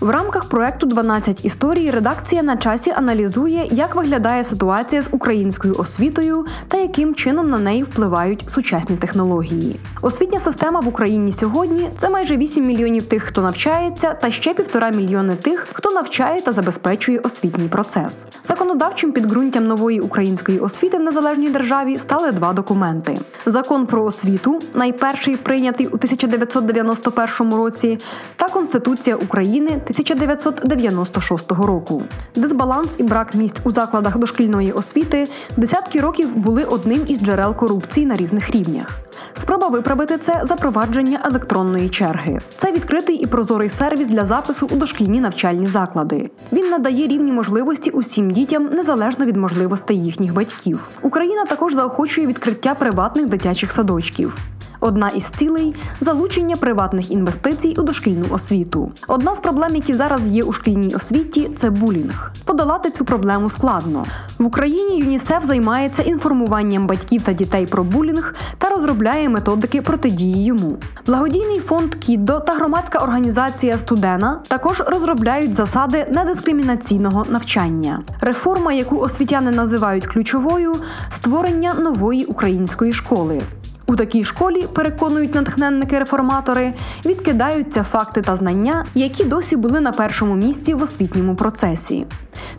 В рамках проекту «12 історій редакція на часі аналізує, як виглядає ситуація з українською освітою та яким чином на неї впливають сучасні технології. Освітня система в Україні сьогодні це майже 8 мільйонів тих, хто навчається, та ще півтора мільйони тих, хто навчає та забезпечує освітній процес. Законодавчим підґрунтям нової української освіти в незалежній державі стали два документи: закон про освіту, найперший прийнятий у 1991 році, та Конституція України 1996 року. Дисбаланс і брак місць у закладах дошкільної освіти десятки років були одним із джерел корупції на різних рівнях. Спроба виправити це запровадження електронної черги. Це відкритий і прозорий сервіс для запису у дошкільні навчальні заклади. Він надає рівні можливості усім дітям незалежно від можливостей їхніх батьків. Україна також заохочує відкриття приватних дитячих садочків. Одна із цілей залучення приватних інвестицій у дошкільну освіту. Одна з проблем, які зараз є у шкільній освіті, це булінг. Подолати цю проблему складно. В Україні ЮНІСЕФ займається інформуванням батьків та дітей про булінг та розробляє методики протидії йому. Благодійний фонд Кіддо та громадська організація Студена також розробляють засади недискримінаційного навчання. Реформа, яку освітяни називають ключовою, створення нової української школи. У такій школі переконують натхненники-реформатори, відкидаються факти та знання, які досі були на першому місці в освітньому процесі.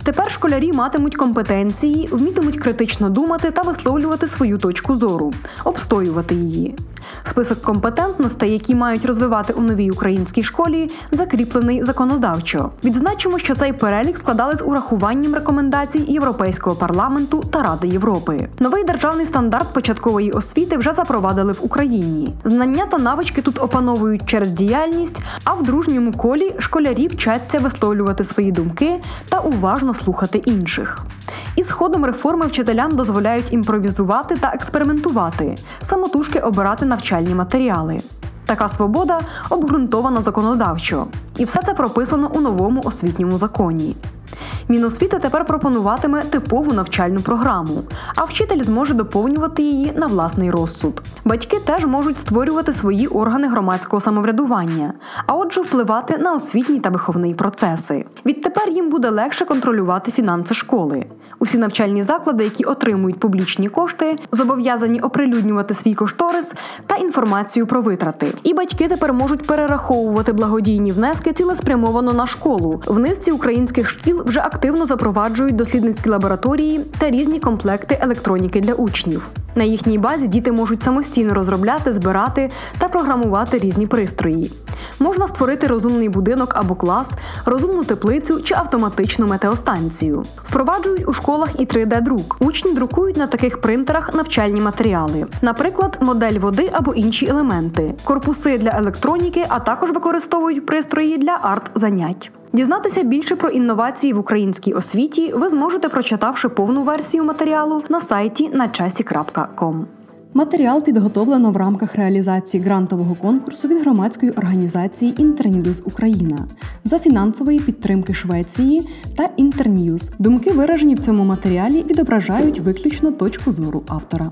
Тепер школярі матимуть компетенції, вмітимуть критично думати та висловлювати свою точку зору, обстоювати її. Список компетентностей, які мають розвивати у новій українській школі, закріплений законодавчо. Відзначимо, що цей перелік складали з урахуванням рекомендацій Європейського парламенту та Ради Європи. Новий державний стандарт початкової освіти вже запровадили в Україні. Знання та навички тут опановують через діяльність, а в дружньому колі школярі вчаться висловлювати свої думки та уважно слухати інших. Із ходом реформи вчителям дозволяють імпровізувати та експериментувати, самотужки обирати навчальні матеріали. Така свобода обґрунтована законодавчо, і все це прописано у новому освітньому законі. Міносвіти тепер пропонуватиме типову навчальну програму, а вчитель зможе доповнювати її на власний розсуд. Батьки теж можуть створювати свої органи громадського самоврядування, а отже, впливати на освітній та виховний процеси. Відтепер їм буде легше контролювати фінанси школи. Усі навчальні заклади, які отримують публічні кошти, зобов'язані оприлюднювати свій кошторис та інформацію про витрати. І батьки тепер можуть перераховувати благодійні внески цілеспрямовано на школу. В низці українських шкіл вже активно запроваджують дослідницькі лабораторії та різні комплекти електроніки для учнів. На їхній базі діти можуть самостійно розробляти, збирати та програмувати різні пристрої. Можна створити розумний будинок або клас, розумну теплицю чи автоматичну метеостанцію. Впроваджують у школах і 3D-друк. Учні друкують на таких принтерах навчальні матеріали, наприклад, модель води або інші елементи, корпуси для електроніки, а також використовують пристрої для арт-занять. Дізнатися більше про інновації в українській освіті ви зможете, прочитавши повну версію матеріалу на сайті начасі.ком. Матеріал підготовлено в рамках реалізації грантового конкурсу від громадської організації Інтерньюз Україна за фінансової підтримки Швеції та Інтерньюз. Думки, виражені в цьому матеріалі, відображають виключно точку зору автора.